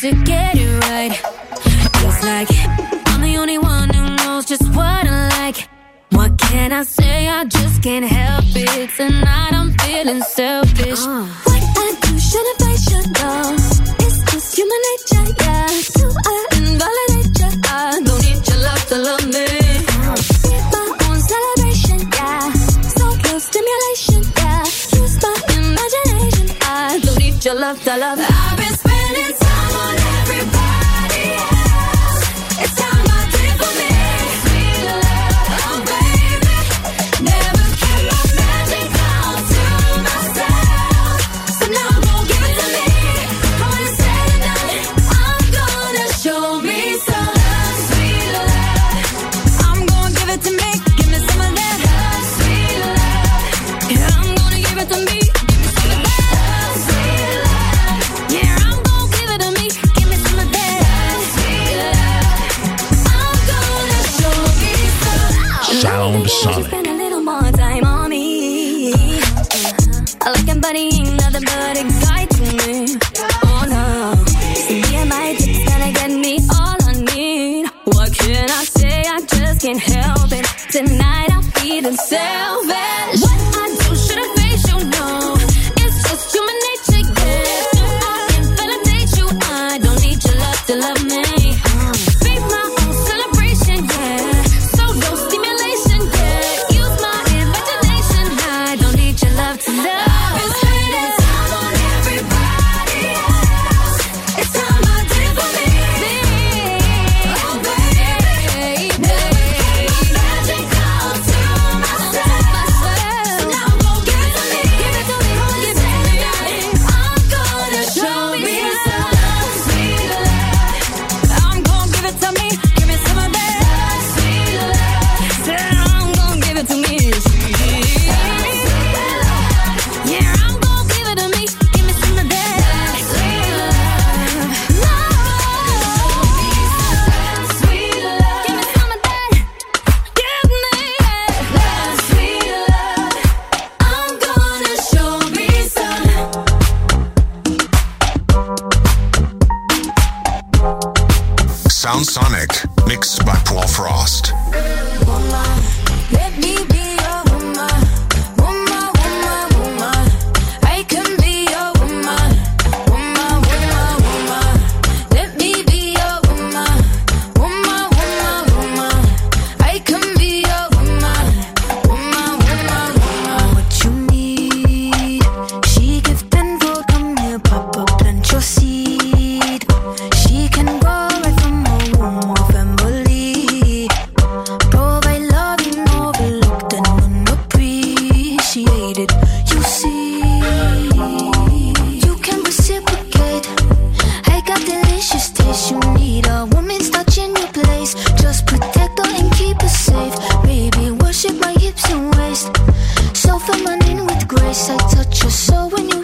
to get it right. Feels like I'm the only one who knows just what I like. What can I say? I just can't help it. Tonight I'm feeling selfish. Uh. What I do, shouldn't I shut down? It's just human nature, yeah. So I invalidate ya. I don't need your love to love me. Uh. My own celebration, yeah. So stimulation, yeah. Use my imagination. I don't need your love to love. a woman's touching your place. Just protect her and keep her safe. Baby, worship my hips and waist. With grace. I touch your soul when you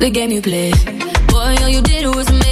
the game you play. Boy, all you did was make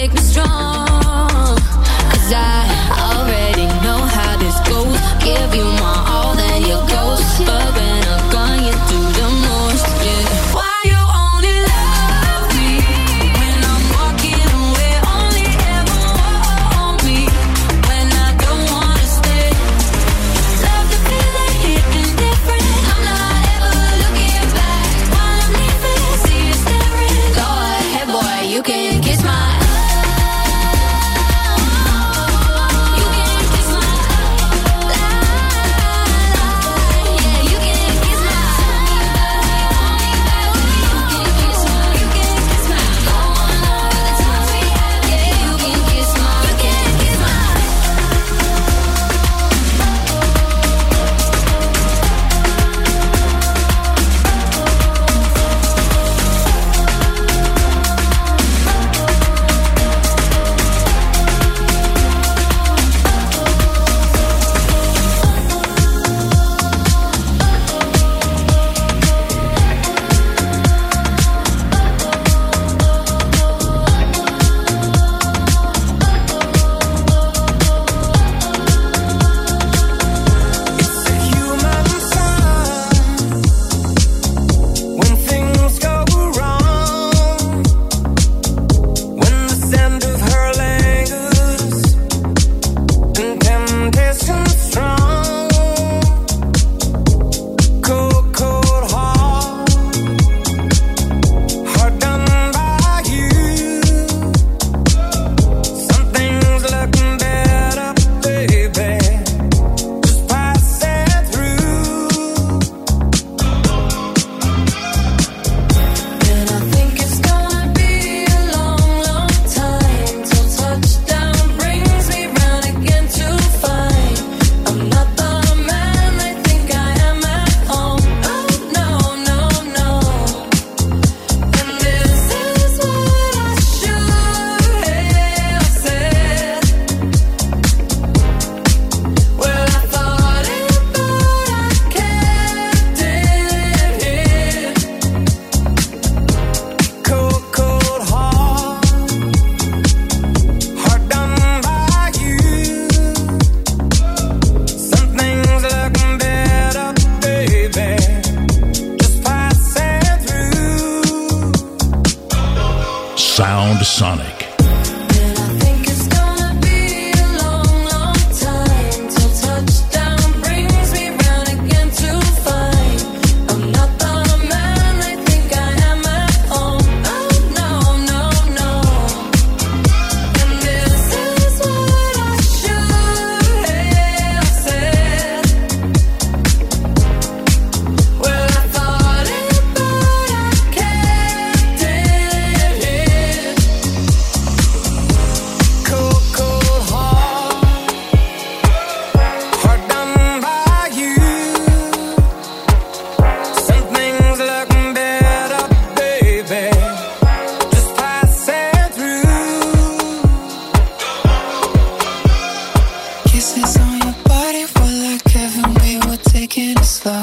Kisses on your body were like heaven. We were taking it slow.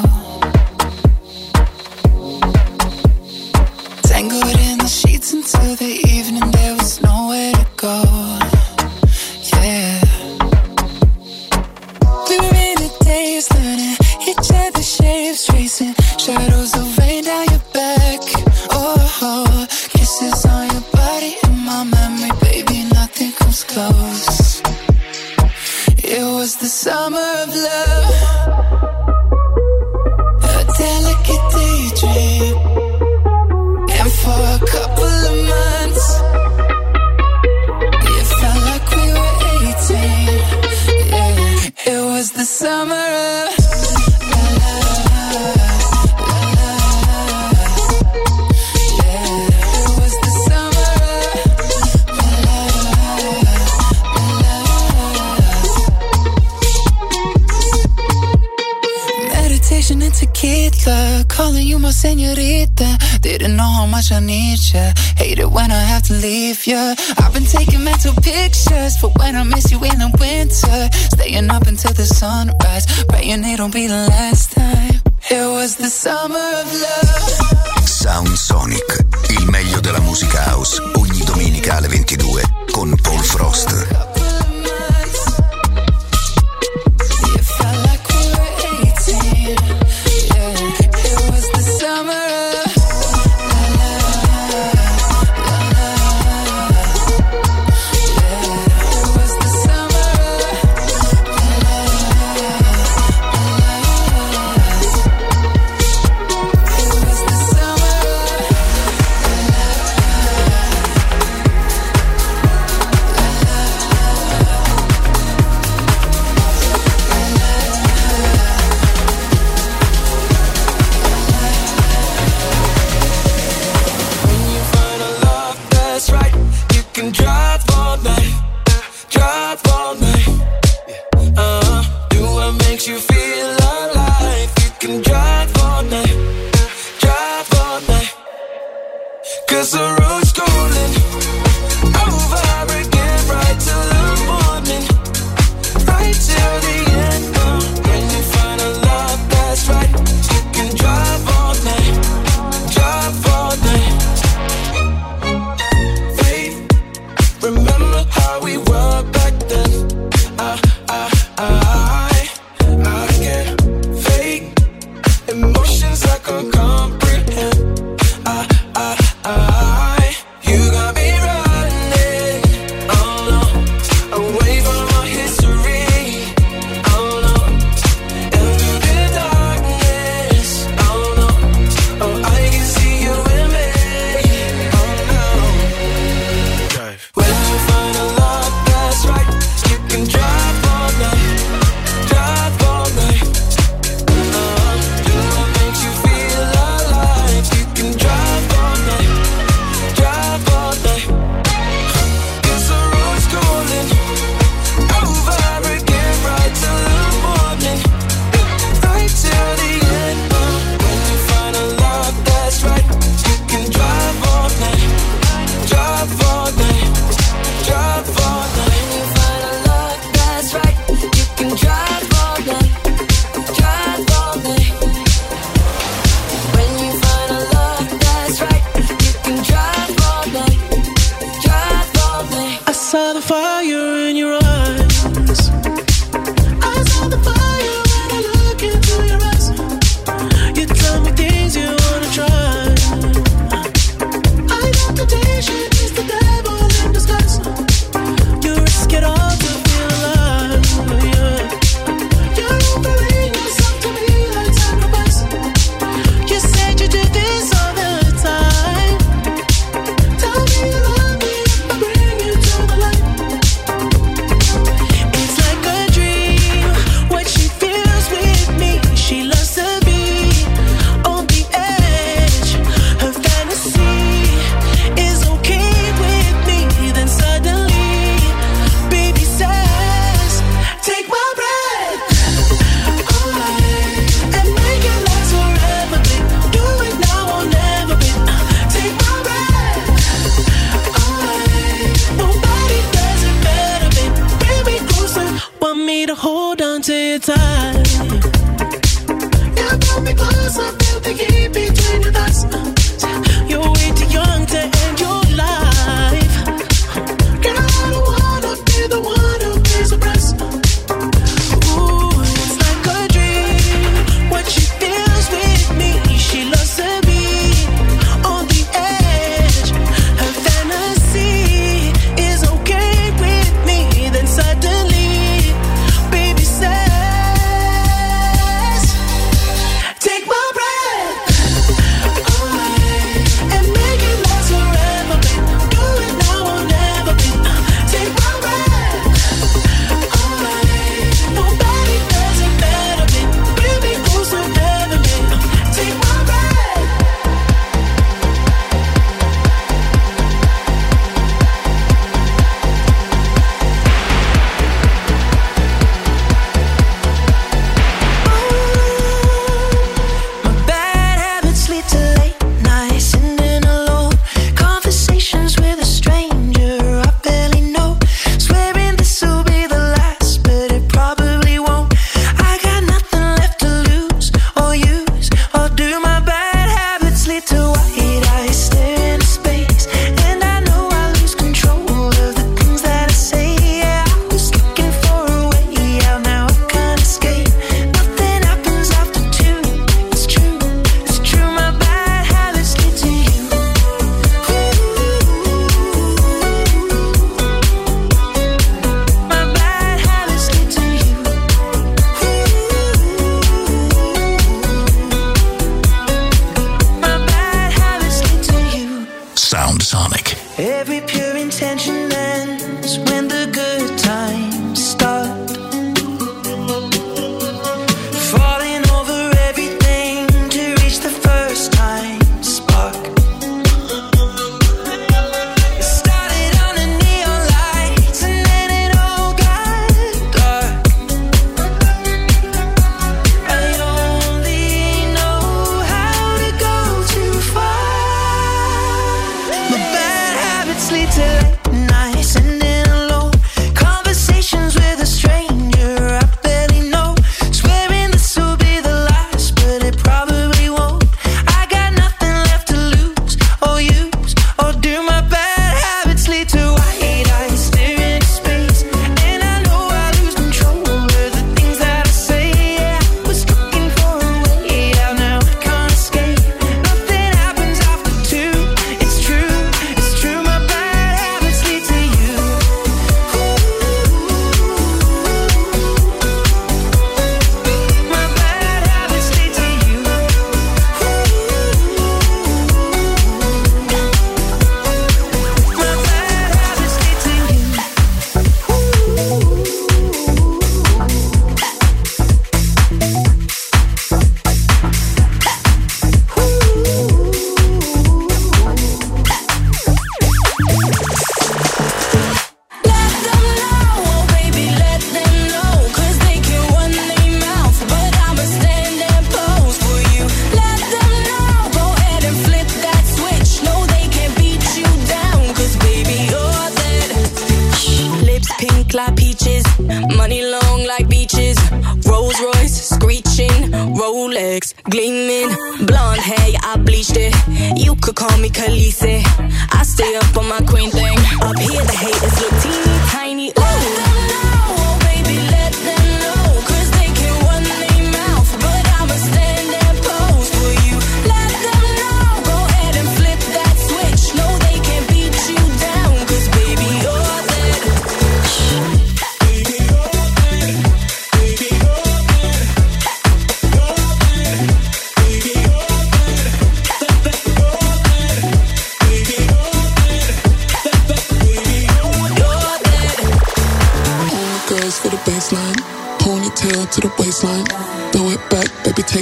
Tangled in the sheets until the evening. There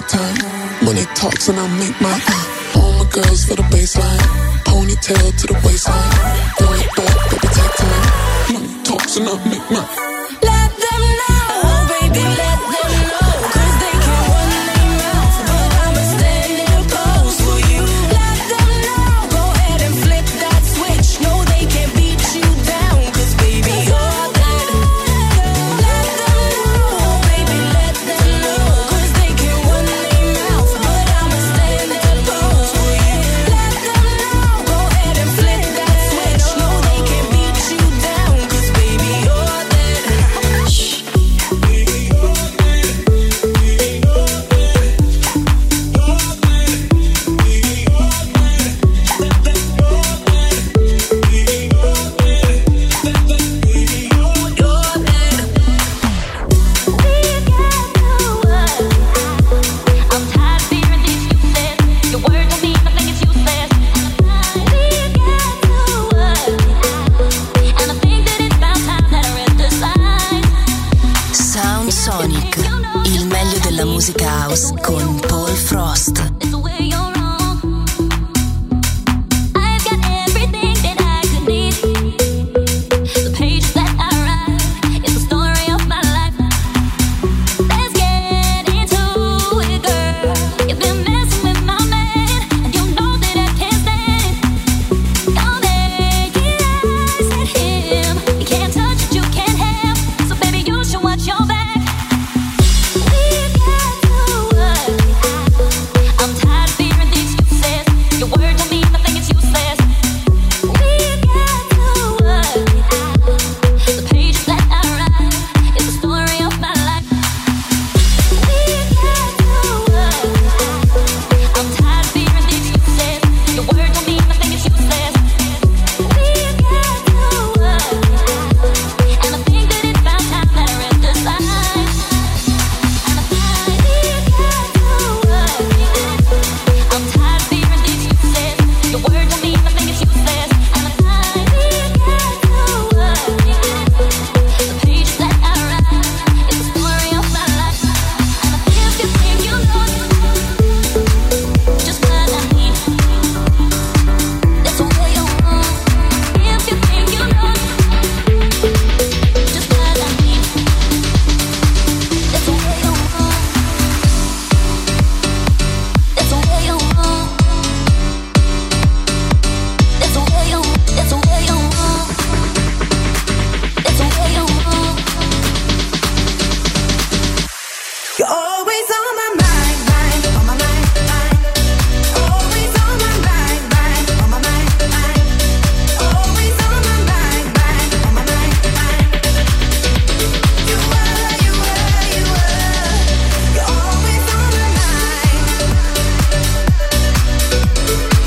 time. Money talks and I make my. Uh, all my girls for the baseline. Ponytail to the waistline.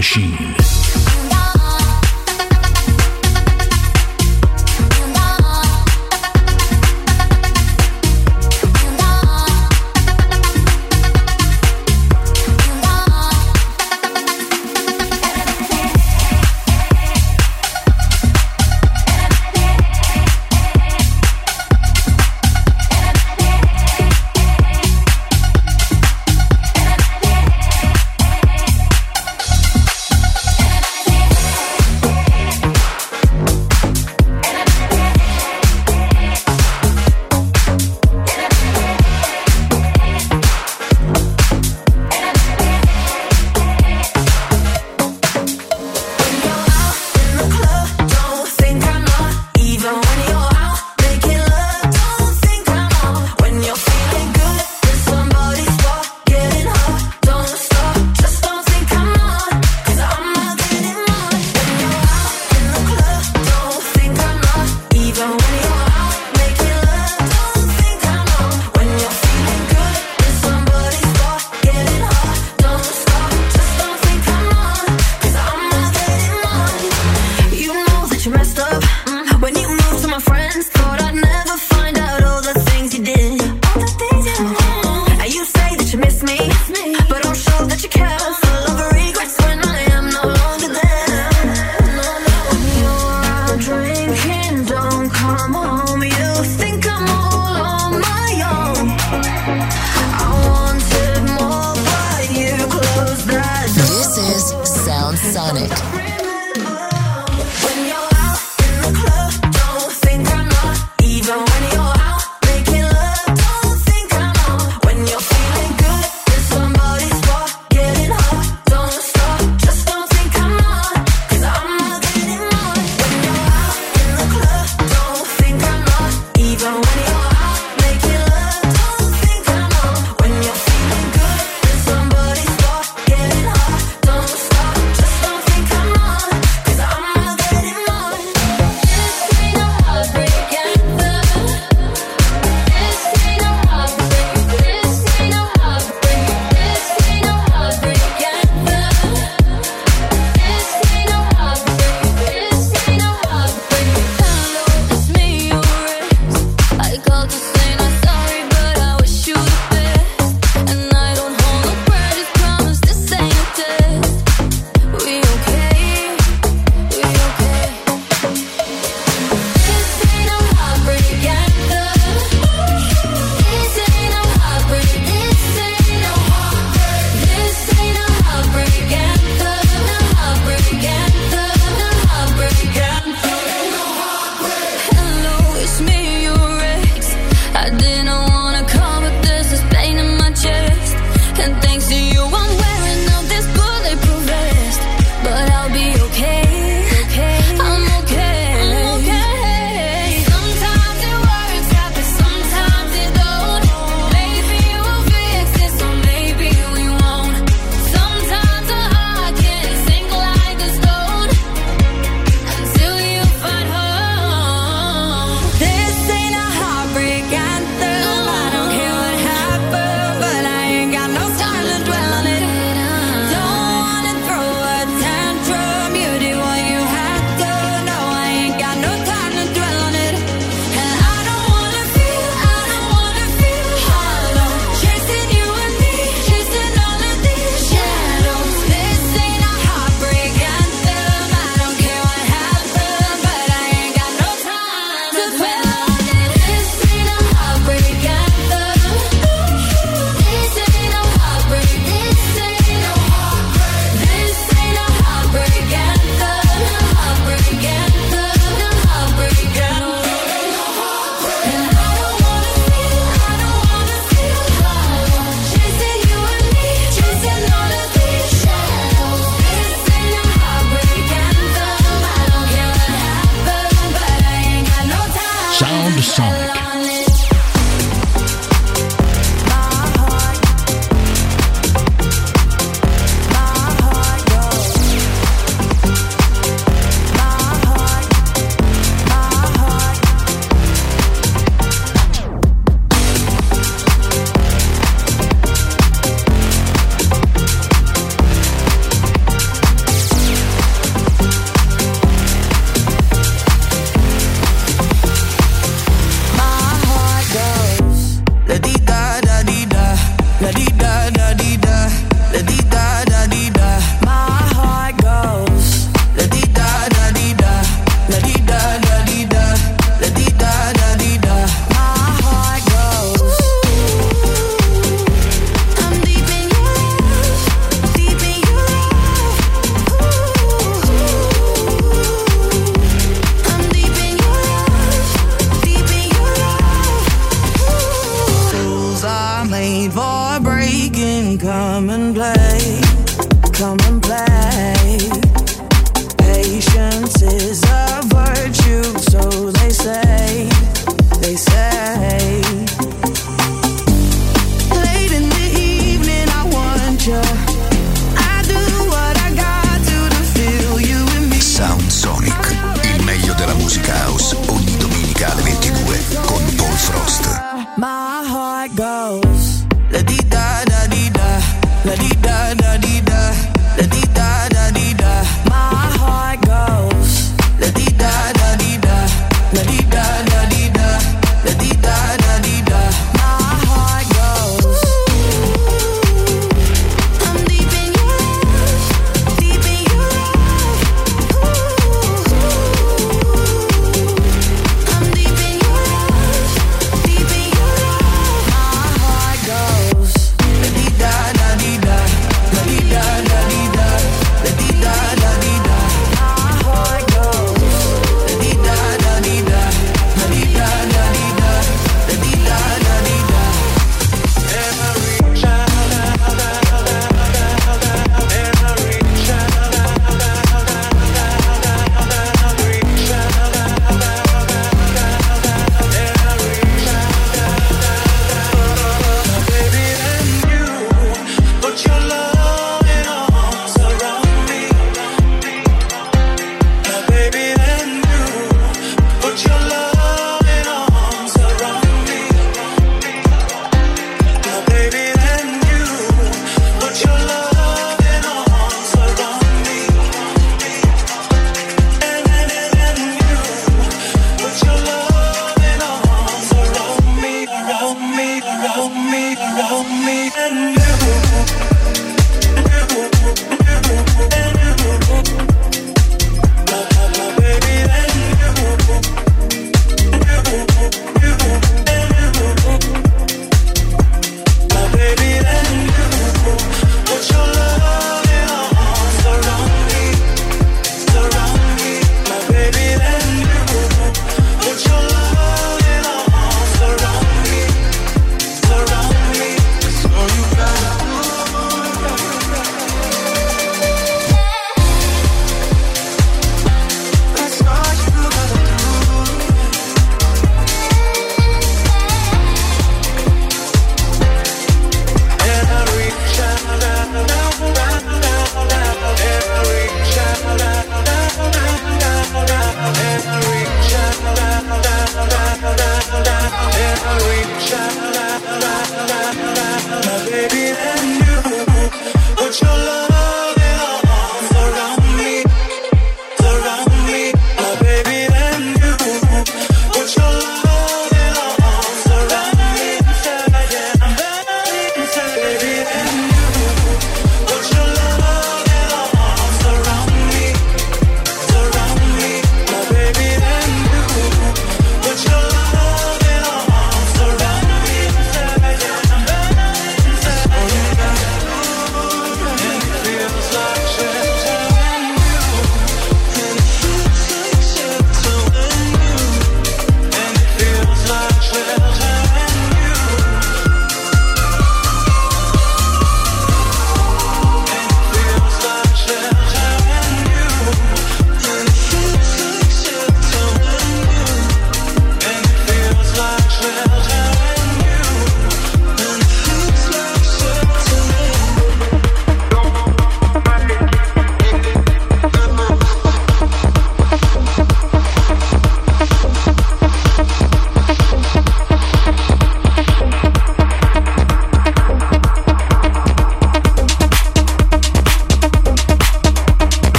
machine.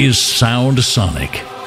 is Sound Sonic.